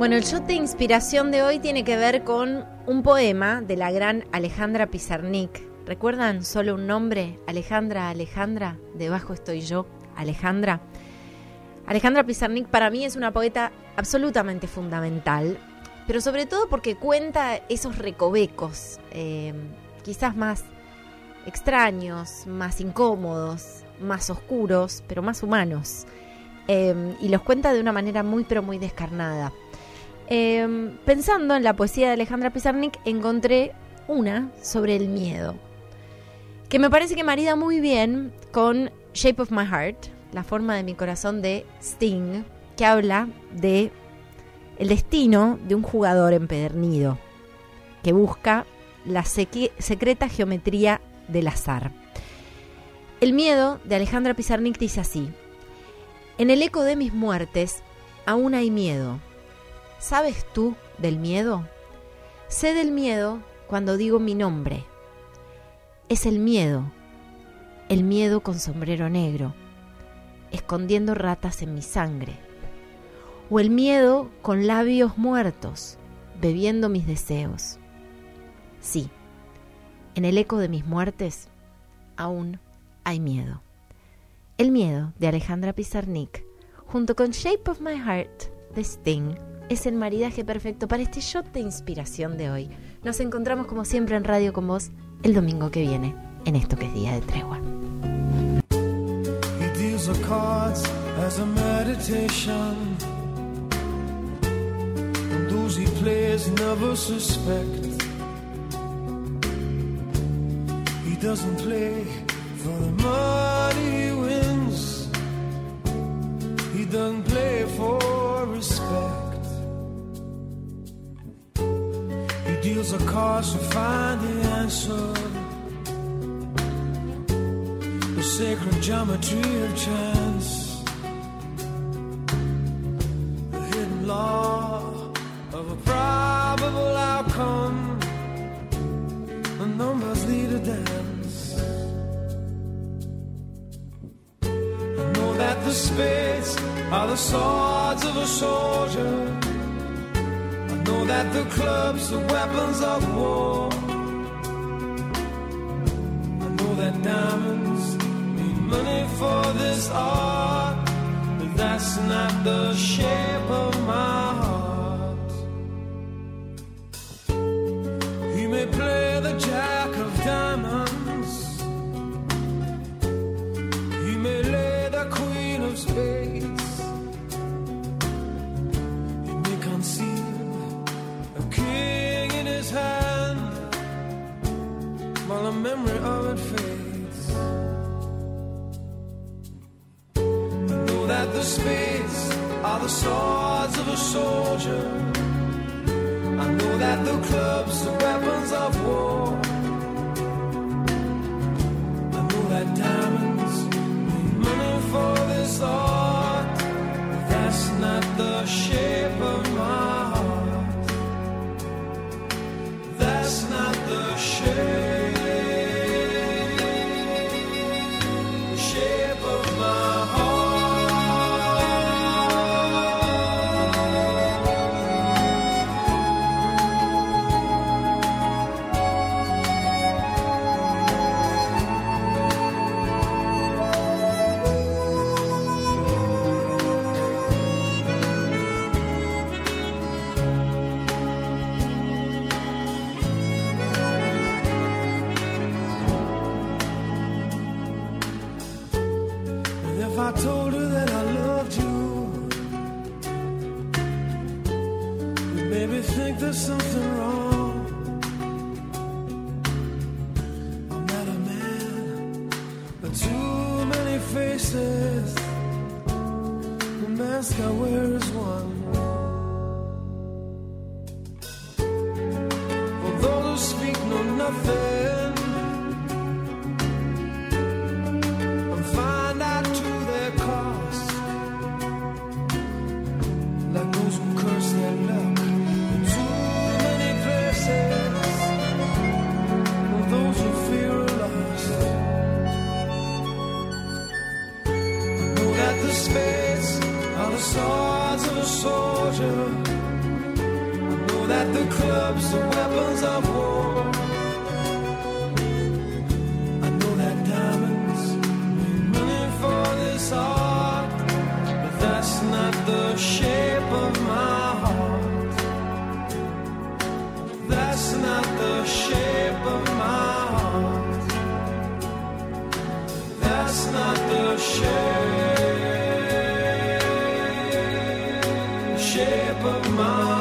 Bueno, el shot de inspiración de hoy tiene que ver con un poema de la gran Alejandra Pizarnik. ¿Recuerdan solo un nombre? Alejandra, Alejandra, debajo estoy yo, Alejandra. Alejandra Pizarnik para mí es una poeta absolutamente fundamental, pero sobre todo porque cuenta esos recovecos, eh, quizás más extraños, más incómodos, más oscuros, pero más humanos. Eh, y los cuenta de una manera muy, pero muy descarnada. Eh, pensando en la poesía de Alejandra Pizarnik, encontré una sobre el miedo, que me parece que marida muy bien con Shape of My Heart, la forma de mi corazón de Sting, que habla de el destino de un jugador empedernido que busca la secreta geometría del azar. El miedo de Alejandra Pizarnik dice así: En el eco de mis muertes aún hay miedo ¿Sabes tú del miedo? Sé del miedo cuando digo mi nombre. Es el miedo, el miedo con sombrero negro, escondiendo ratas en mi sangre. O el miedo con labios muertos, bebiendo mis deseos. Sí, en el eco de mis muertes aún hay miedo. El miedo de Alejandra Pizarnik, junto con Shape of My Heart de Sting es el maridaje perfecto para este shot de inspiración de hoy. Nos encontramos como siempre en Radio con vos el domingo que viene, en esto que es Día de Tregua. He deals the deals a cards to find the answer. The sacred geometry of chance. The hidden law of a probable outcome. The numbers lead a dance. I know that the spades are the swords of a soldier that the clubs are weapons of war. I know that diamonds need money for this art, but that's not the shape of the memory of it fades. I know that the spades are the swords of a soldier. I know that the clubs are weapons of war. I know that diamonds I told her that I loved you, you made me think there's something wrong. I met a man but too many faces. The mask I wear is one. For those who speak know nothing. spades are the swords of a soldier. I know that the clubs are weapons of war. up of mine.